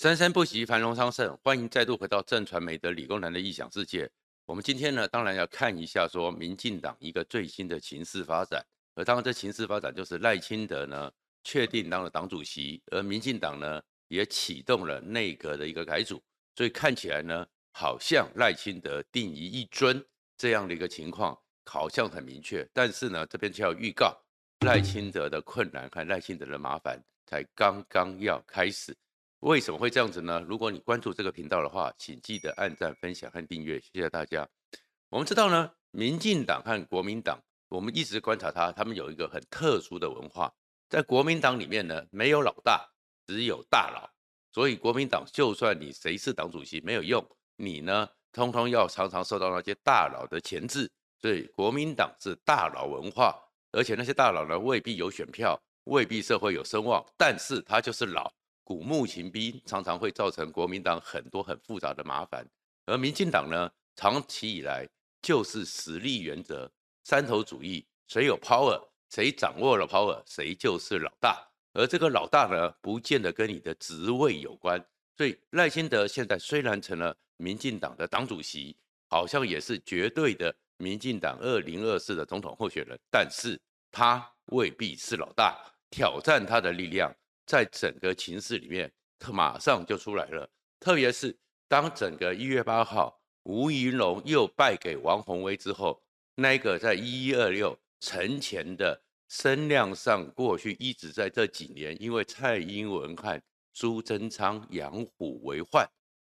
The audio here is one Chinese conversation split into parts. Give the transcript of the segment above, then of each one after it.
生生不息，繁荣昌盛。欢迎再度回到正传媒的理工男的异想世界。我们今天呢，当然要看一下说民进党一个最新的情势发展。而当然，这情势发展就是赖清德呢确定当了党主席，而民进党呢也启动了内阁的一个改组。所以看起来呢，好像赖清德定于一尊这样的一个情况，好像很明确。但是呢，这边就要预告赖清德的困难和赖清德的麻烦才刚刚要开始。为什么会这样子呢？如果你关注这个频道的话，请记得按赞、分享和订阅，谢谢大家。我们知道呢，民进党和国民党，我们一直观察他，他们有一个很特殊的文化。在国民党里面呢，没有老大，只有大佬。所以国民党就算你谁是党主席没有用，你呢，通通要常常受到那些大佬的钳制。所以国民党是大佬文化，而且那些大佬呢，未必有选票，未必社会有声望，但是他就是老。古墓秦兵常常会造成国民党很多很复杂的麻烦，而民进党呢，长期以来就是实力原则、山头主义，谁有 power，谁掌握了 power，谁就是老大。而这个老大呢，不见得跟你的职位有关。所以赖清德现在虽然成了民进党的党主席，好像也是绝对的民进党二零二四的总统候选人，但是他未必是老大，挑战他的力量。在整个情势里面，他马上就出来了。特别是当整个一月八号，吴怡龙又败给王鸿薇之后，那个在一一二六陈前的声量上，过去一直在这几年，因为蔡英文和苏贞昌养虎为患，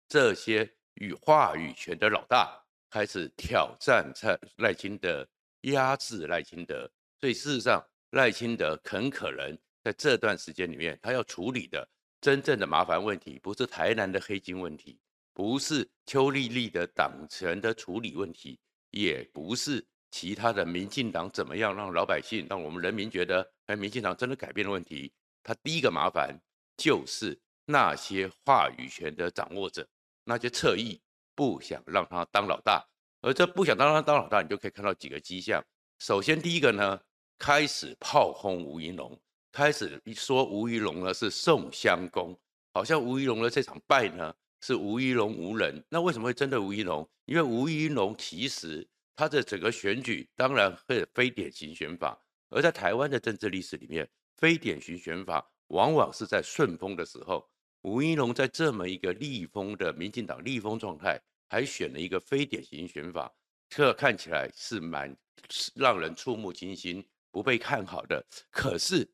这些与话语权的老大开始挑战蔡赖清德，压制赖清德。所以事实上，赖清德很可能。在这段时间里面，他要处理的真正的麻烦问题，不是台南的黑金问题，不是邱丽丽的党权的处理问题，也不是其他的民进党怎么样让老百姓、让我们人民觉得，哎，民进党真的改变的问题。他第一个麻烦就是那些话语权的掌握者，那些侧翼不想让他当老大，而这不想让他当老大，你就可以看到几个迹象。首先，第一个呢，开始炮轰吴怡龙。开始一说吴怡龙呢是宋襄公，好像吴怡龙的这场败呢是吴怡龙无能。那为什么会针对吴怡龙？因为吴怡龙其实他的整个选举当然会非典型选法，而在台湾的政治历史里面，非典型选法往往是在顺风的时候。吴怡龙在这么一个逆风的民进党逆风状态，还选了一个非典型选法，这看起来是蛮让人触目惊心、不被看好的。可是。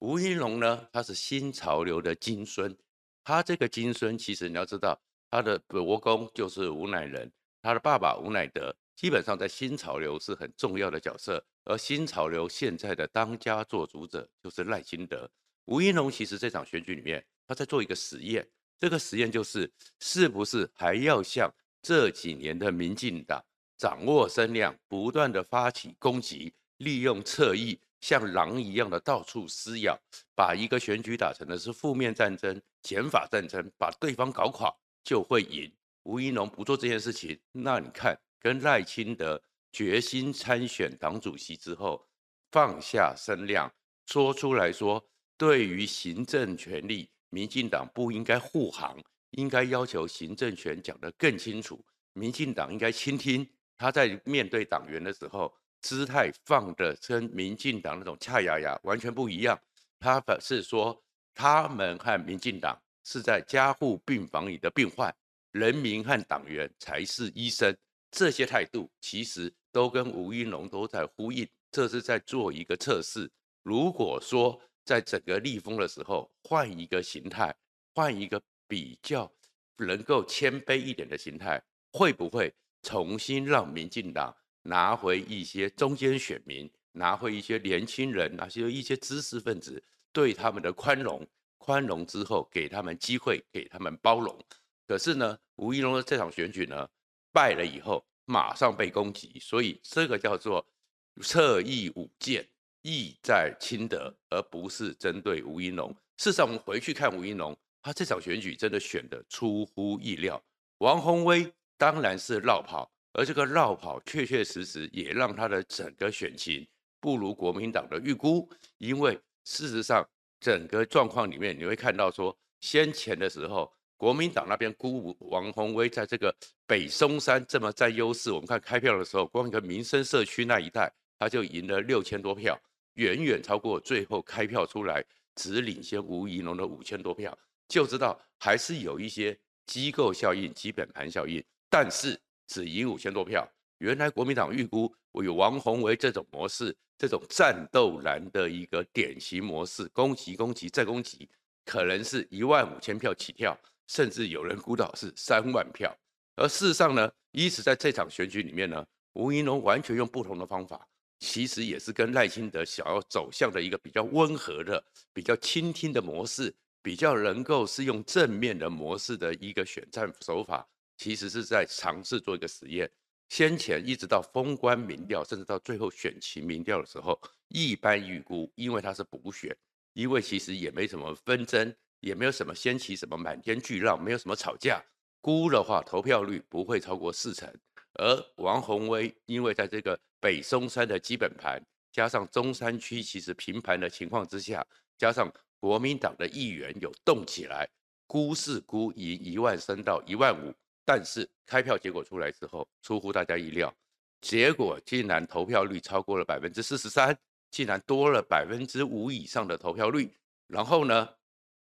吴怡农呢，他是新潮流的金孙，他这个金孙其实你要知道，他的伯公就是吴乃仁，他的爸爸吴乃德，基本上在新潮流是很重要的角色。而新潮流现在的当家做主者就是赖清德。吴怡农其实这场选举里面，他在做一个实验，这个实验就是是不是还要像这几年的民进党掌握声量，不断的发起攻击，利用侧翼。像狼一样的到处撕咬，把一个选举打成的是负面战争、减法战争，把对方搞垮就会赢。吴怡农不做这件事情，那你看，跟赖清德决心参选党主席之后，放下身量，说出来说，对于行政权力，民进党不应该护航，应该要求行政权讲得更清楚，民进党应该倾听他在面对党员的时候。姿态放的跟民进党那种恰牙牙完全不一样。他反是说，他们和民进党是在加护病房里的病患，人民和党员才是医生。这些态度其实都跟吴怡农都在呼应。这是在做一个测试。如果说在整个逆风的时候换一个形态，换一个比较能够谦卑一点的形态，会不会重新让民进党？拿回一些中间选民，拿回一些年轻人，拿些一些知识分子，对他们的宽容，宽容之后给他们机会，给他们包容。可是呢，吴怡农的这场选举呢，败了以后马上被攻击，所以这个叫做侧翼舞剑，意在清德，而不是针对吴怡农。事实上，我们回去看吴怡农，他这场选举真的选的出乎意料。王宏威当然是落跑。而这个绕跑确确实实也让他的整个选情不如国民党的预估，因为事实上整个状况里面你会看到说，先前的时候国民党那边估王鸿薇在这个北松山这么占优势，我们看开票的时候，光一个民生社区那一带，他就赢了六千多票，远远超过最后开票出来只领先吴怡农的五千多票，就知道还是有一些机构效应、基本盘效应，但是只赢五千多票。原来国民党预估我有王鸿薇这种模式，这种战斗蓝的一个典型模式，攻击、攻击再攻击，可能是一万五千票起跳，甚至有人估到是三万票。而事实上呢，一直在这场选举里面呢，吴怡龙完全用不同的方法，其实也是跟赖清德想要走向的一个比较温和的、比较倾听的模式，比较能够是用正面的模式的一个选战手法，其实是在尝试做一个实验。先前一直到封关民调，甚至到最后选情民调的时候，一般预估，因为它是补选，因为其实也没什么纷争，也没有什么掀起什么满天巨浪，没有什么吵架，估的话投票率不会超过四成。而王宏威因为在这个北松山的基本盘，加上中山区其实平盘的情况之下，加上国民党的议员有动起来，估是估赢一万升到一万五。但是开票结果出来之后，出乎大家意料，结果竟然投票率超过了百分之四十三，竟然多了百分之五以上的投票率。然后呢，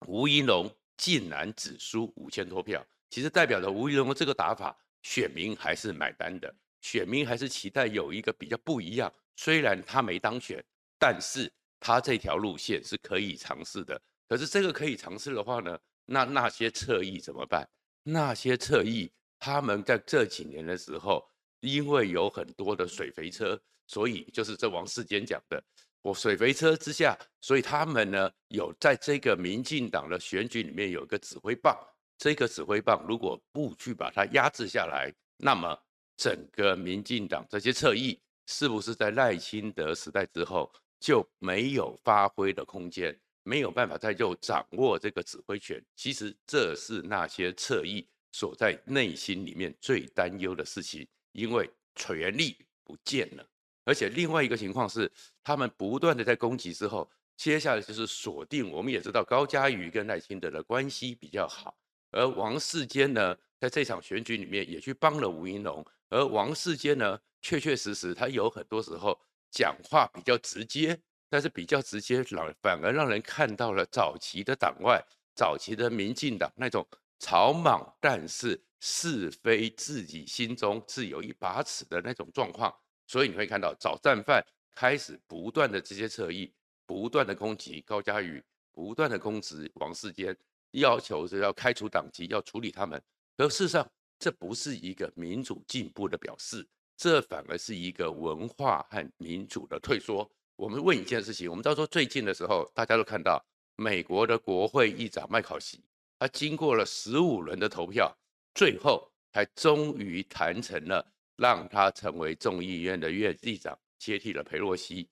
吴怡龙竟然只输五千多票，其实代表着吴怡龙的这个打法，选民还是买单的，选民还是期待有一个比较不一样。虽然他没当选，但是他这条路线是可以尝试的。可是这个可以尝试的话呢，那那些侧翼怎么办？那些侧翼，他们在这几年的时候，因为有很多的水肥车，所以就是这王世坚讲的，我水肥车之下，所以他们呢有在这个民进党的选举里面有一个指挥棒，这个指挥棒如果不去把它压制下来，那么整个民进党这些侧翼是不是在赖清德时代之后就没有发挥的空间？没有办法再就掌握这个指挥权，其实这是那些侧翼所在内心里面最担忧的事情，因为权力不见了，而且另外一个情况是，他们不断的在攻击之后，接下来就是锁定。我们也知道高嘉瑜跟赖清德的关系比较好，而王世坚呢，在这场选举里面也去帮了吴怡农，而王世坚呢，确确实实他有很多时候讲话比较直接。但是比较直接，让反而让人看到了早期的党外、早期的民进党那种草莽，但是是非自己心中自有一把尺的那种状况。所以你会看到早战犯开始不断的这些侧翼，不断的攻击高嘉瑜，不断的攻击王世坚，要求是要开除党籍，要处理他们。而事实上，这不是一个民主进步的表示，这反而是一个文化和民主的退缩。我们问一件事情，我们到时候最近的时候，大家都看到美国的国会议长麦考锡，他经过了十五轮的投票，最后才终于谈成了让他成为众议院的院议长，接替了裴洛西。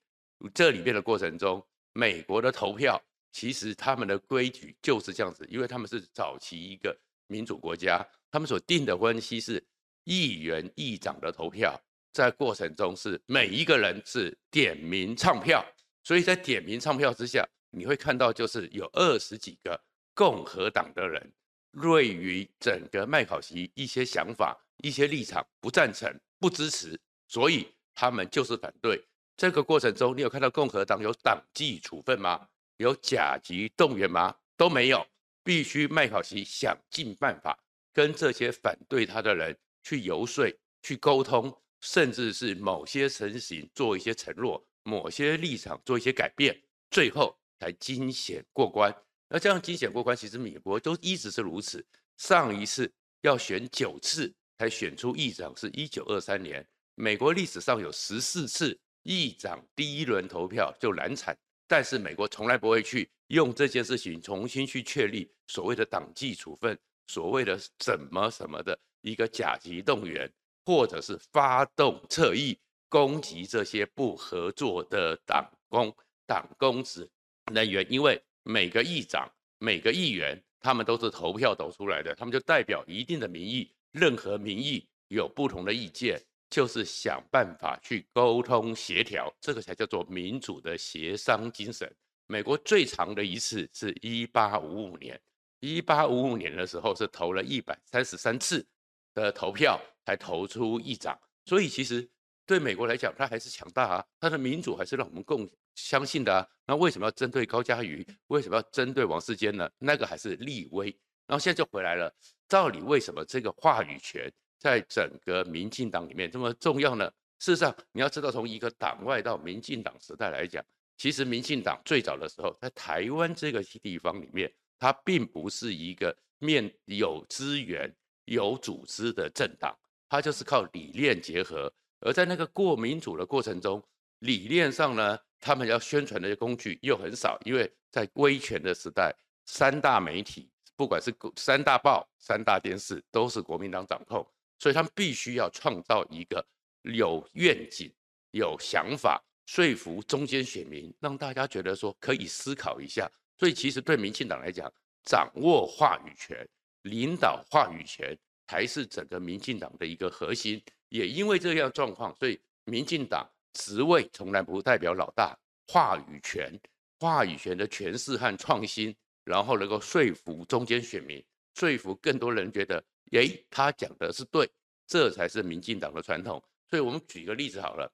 这里边的过程中，美国的投票其实他们的规矩就是这样子，因为他们是早期一个民主国家，他们所定的关系是议员议长的投票。在过程中是每一个人是点名唱票，所以在点名唱票之下，你会看到就是有二十几个共和党的人对于整个麦考锡一些想法、一些立场不赞成、不支持，所以他们就是反对。这个过程中，你有看到共和党有党纪处分吗？有甲级动员吗？都没有，必须麦考锡想尽办法跟这些反对他的人去游说、去沟通。甚至是某些情形做一些承诺，某些立场做一些改变，最后才惊险过关。那这样惊险过关，其实美国都一直是如此。上一次要选九次才选出议长，是一九二三年。美国历史上有十四次议长第一轮投票就难产，但是美国从来不会去用这件事情重新去确立所谓的党纪处分，所谓的什么什么的一个甲级动员。或者是发动侧翼攻击这些不合作的党工、党公职人员，因为每个议长、每个议员，他们都是投票投出来的，他们就代表一定的民意。任何民意有不同的意见，就是想办法去沟通协调，这个才叫做民主的协商精神。美国最长的一次是一八五五年，一八五五年的时候是投了一百三十三次的投票才投出议长，所以其实对美国来讲，它还是强大啊，它的民主还是让我们共相信的啊。那为什么要针对高嘉瑜？为什么要针对王世坚呢？那个还是立威。然后现在就回来了，到底为什么这个话语权在整个民进党里面这么重要呢？事实上，你要知道，从一个党外到民进党时代来讲，其实民进党最早的时候在台湾这个地方里面。它并不是一个面有资源、有组织的政党，它就是靠理念结合。而在那个过民主的过程中，理念上呢，他们要宣传的工具又很少，因为在威权的时代，三大媒体，不管是三大报、三大电视，都是国民党掌控，所以他们必须要创造一个有愿景、有想法，说服中间选民，让大家觉得说可以思考一下。所以，其实对民进党来讲，掌握话语权、领导话语权，才是整个民进党的一个核心。也因为这样状况，所以民进党职位从来不代表老大，话语权、话语权的诠释和创新，然后能够说服中间选民，说服更多人觉得，诶，他讲的是对，这才是民进党的传统。所以我们举一个例子好了，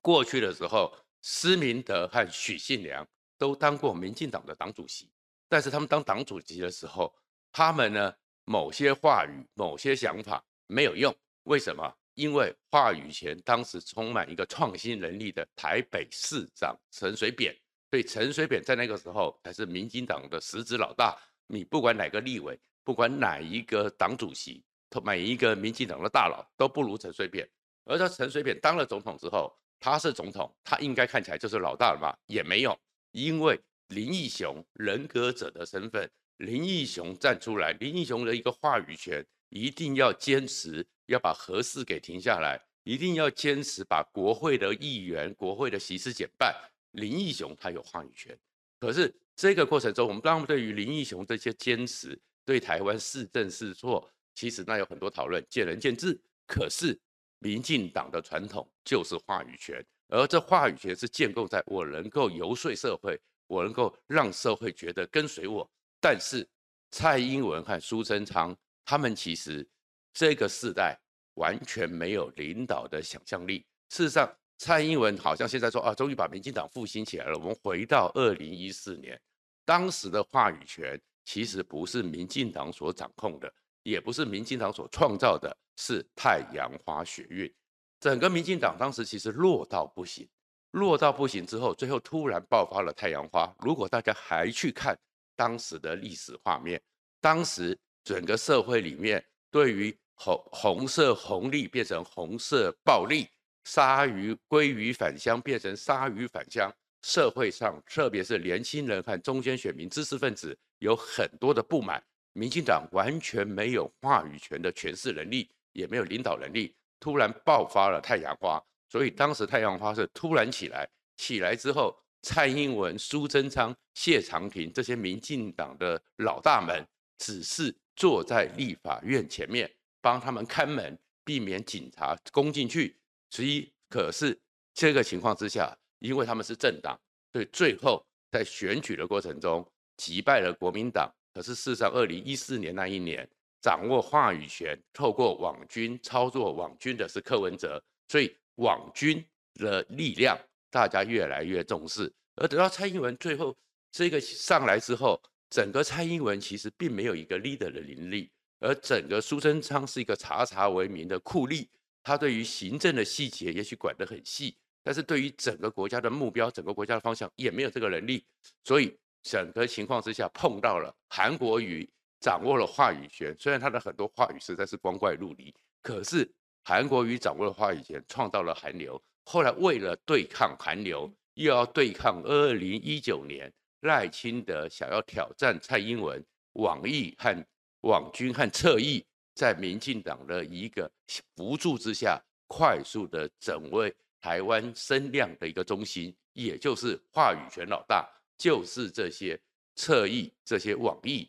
过去的时候，施明德和许信良。都当过民进党的党主席，但是他们当党主席的时候，他们呢，某些话语、某些想法没有用。为什么？因为话语权当时充满一个创新能力的台北市长陈水扁，所以陈水扁在那个时候才是民进党的实质老大。你不管哪个立委，不管哪一个党主席，每一个民进党的大佬都不如陈水扁。而在陈水扁当了总统之后，他是总统，他应该看起来就是老大了嘛？也没有。因为林义雄人格者的身份，林义雄站出来，林义雄的一个话语权，一定要坚持要把核四给停下来，一定要坚持把国会的议员、国会的席次减半。林义雄他有话语权，可是这个过程中，我们当然对于林义雄这些坚持，对台湾是正是错，其实那有很多讨论，见仁见智。可是民进党的传统就是话语权。而这话语权是建构在我能够游说社会，我能够让社会觉得跟随我。但是蔡英文和苏贞昌他们其实这个世代完全没有领导的想象力。事实上，蔡英文好像现在说啊，终于把民进党复兴起来了。我们回到二零一四年，当时的话语权其实不是民进党所掌控的，也不是民进党所创造的，是太阳花学运。整个民进党当时其实弱到不行，弱到不行之后，最后突然爆发了太阳花。如果大家还去看当时的历史画面，当时整个社会里面对于红红色红利变成红色暴力，鲨鱼鲑鱼返乡变成鲨鱼返乡，社会上特别是年轻人和中间选民、知识分子有很多的不满，民进党完全没有话语权的诠释能力，也没有领导能力。突然爆发了太阳花，所以当时太阳花是突然起来，起来之后，蔡英文、苏贞昌、谢长廷这些民进党的老大们，只是坐在立法院前面帮他们看门，避免警察攻进去。所以，可是这个情况之下，因为他们是政党，所以最后在选举的过程中击败了国民党。可是事实上，二零一四年那一年。掌握话语权，透过网军操作网军的是柯文哲，所以网军的力量大家越来越重视。而等到蔡英文最后这个上来之后，整个蔡英文其实并没有一个 leader 的能力，而整个苏贞昌是一个查查为民的酷吏，他对于行政的细节也许管得很细，但是对于整个国家的目标、整个国家的方向也没有这个能力。所以整个情况之下碰到了韩国瑜。掌握了话语权，虽然他的很多话语实在是光怪陆离，可是韩国瑜掌握了话语权，创造了韩流。后来为了对抗韩流，又要对抗二零一九年赖清德想要挑战蔡英文，网易和网军和侧翼在民进党的一个扶助之下，快速的整为台湾声量的一个中心，也就是话语权老大，就是这些侧翼、这些网易。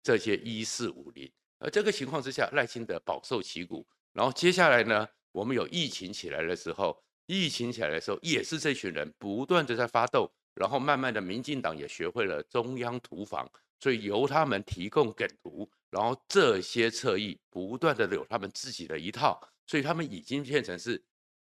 这些一四五零，而这个情况之下，赖清德饱受其苦。然后接下来呢，我们有疫情起来的时候，疫情起来的时候，也是这群人不断的在发动，然后慢慢的，民进党也学会了中央图房，所以由他们提供梗图，然后这些侧翼不断的有他们自己的一套，所以他们已经变成是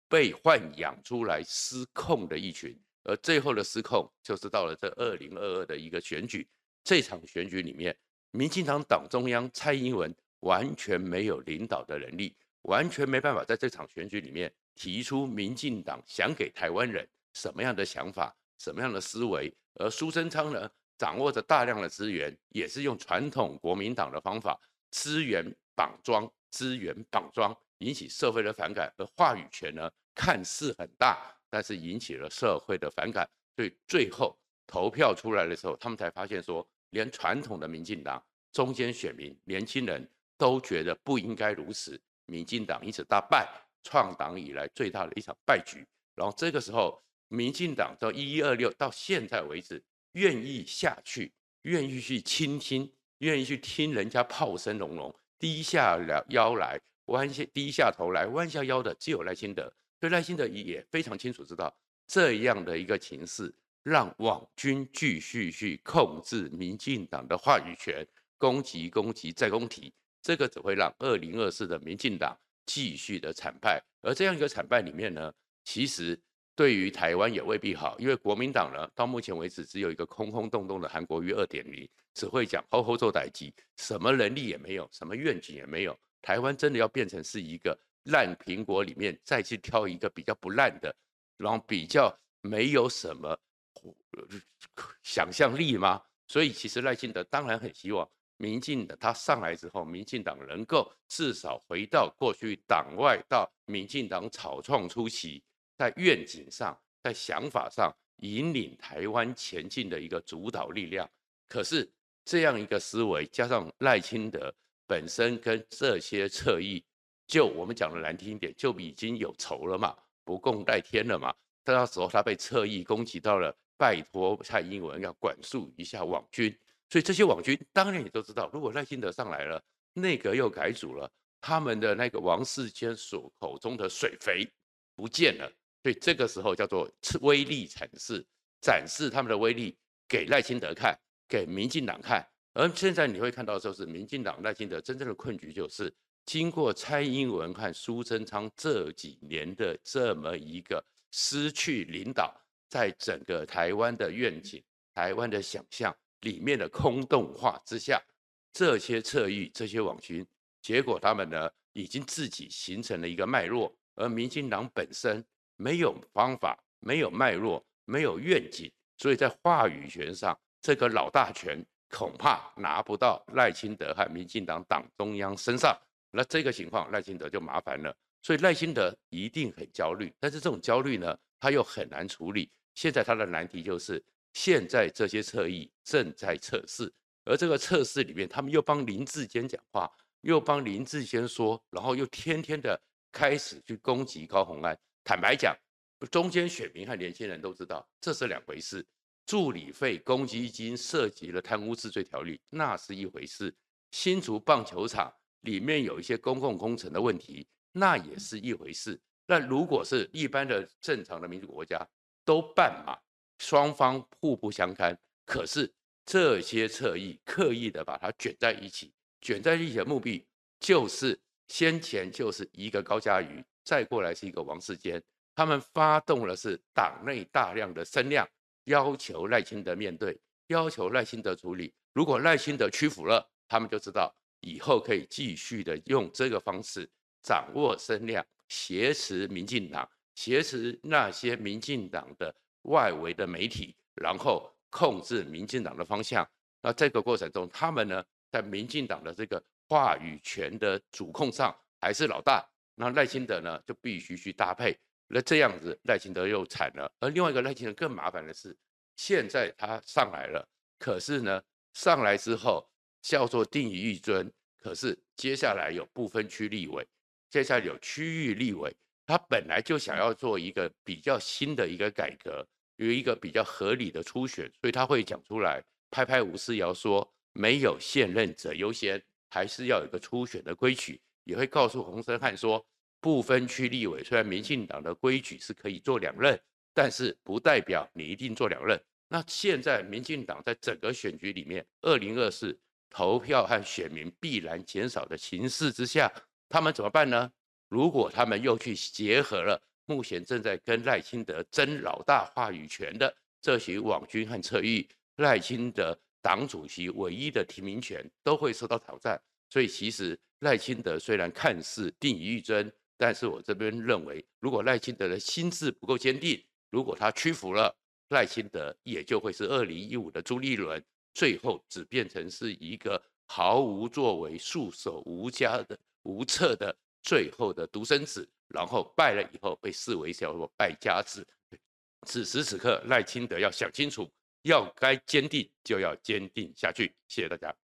被豢养出来失控的一群，而最后的失控就是到了这二零二二的一个选举，这场选举里面，民进党党中央蔡英文完全没有领导的能力，完全没办法在这场选举里面提出民进党想给台湾人什么样的想法，什么样的思维，而苏贞昌呢，掌握着大量的资源，也是用传统国民党的方法，资源绑桩，资源绑桩，引起社会的反感。而话语权呢，看似很大，但是引起了社会的反感。所以最后投票出来的时候，他们才发现说，连传统的民进党中间选民、年轻人都觉得不应该如此。民进党因此大败，创党以来最大的一场败局。然后这个时候，民进党到一一二六到现在为止。愿意下去，愿意去倾听，愿意去听人家炮声隆隆，低下了腰来，弯下低下头来，弯下腰的只有赖清德。所以赖清德也非常清楚知道这样的一个情势，让网军继续去控制民进党的话语权，攻击、攻击再攻击，这个只会让二零二四的民进党继续的惨败。而这样一个惨败里面呢，其实。对于台湾也未必好，因为国民党呢，到目前为止只有一个空空洞洞的韩国瑜二点零，只会讲吼吼做代志，什么能力也没有，什么愿景也没有。台湾真的要变成是一个烂苹果里面再去挑一个比较不烂的，然后比较没有什么想象力吗？所以其实赖清德当然很希望民进党他上来之后，民进党能够至少回到过去党外到民进党草创初期。在愿景上，在想法上引领台湾前进的一个主导力量。可是这样一个思维，加上赖清德本身跟这些侧翼，就我们讲的难听一点，就已经有仇了嘛，不共戴天了嘛。到时候他被侧翼攻击到了，拜托蔡英文要管束一下网军。所以这些网军当然也都知道，如果赖清德上来了，内阁又改组了，他们的那个王世坚所口中的水肥不见了。所以这个时候叫做威力展示，展示他们的威力给赖清德看，给民进党看。而现在你会看到，就是民进党赖清德真正的困局，就是经过蔡英文和苏贞昌这几年的这么一个失去领导，在整个台湾的愿景、台湾的想象里面的空洞化之下，这些侧翼、这些网军，结果他们呢已经自己形成了一个脉络，而民进党本身。没有方法，没有脉络，没有愿景，所以在话语权上，这个老大权恐怕拿不到赖清德和民进党党中央身上。那这个情况，赖清德就麻烦了。所以赖清德一定很焦虑，但是这种焦虑呢，他又很难处理。现在他的难题就是，现在这些侧翼正在测试，而这个测试里面，他们又帮林志坚讲话，又帮林志坚说，然后又天天的开始去攻击高虹安。坦白讲，中间选民和年轻人都知道这是两回事。助理费公积金涉及了贪污治罪条例，那是一回事；新竹棒球场里面有一些公共工程的问题，那也是一回事。那如果是一般的正常的民主国家，都办嘛，双方互不相干。可是这些侧翼刻意的把它卷在一起，卷在一起的目的就是先前就是一个高嘉瑜。再过来是一个王世坚，他们发动了是党内大量的声量，要求赖清德面对，要求赖清德处理。如果赖清德屈服了，他们就知道以后可以继续的用这个方式掌握声量，挟持民进党，挟持那些民进党的外围的媒体，然后控制民进党的方向。那这个过程中，他们呢，在民进党的这个话语权的主控上还是老大。那赖清德呢，就必须去搭配，那这样子赖清德又惨了。而另外一个赖清德更麻烦的是，现在他上来了，可是呢，上来之后叫做定于一尊，可是接下来有不分区立委，接下来有区域立委，他本来就想要做一个比较新的一个改革，有一个比较合理的初选，所以他会讲出来，拍拍吴思瑶说，没有现任者优先，还是要有一个初选的规矩。也会告诉洪森汉说，不分区立委虽然民进党的规矩是可以做两任，但是不代表你一定做两任。那现在民进党在整个选举里面，二零二四投票和选民必然减少的形势之下，他们怎么办呢？如果他们又去结合了目前正在跟赖清德争老大话语权的这些网军和侧翼，赖清德党主席唯一的提名权都会受到挑战。所以其实赖清德虽然看似定于一尊，但是我这边认为，如果赖清德的心智不够坚定，如果他屈服了。赖清德也就会是二零一五的朱立伦，最后只变成是一个毫无作为、束手无家的无策的最后的独生子，然后败了以后被视为叫做败家子。此时此刻，赖清德要想清楚，要该坚定就要坚定下去。谢谢大家。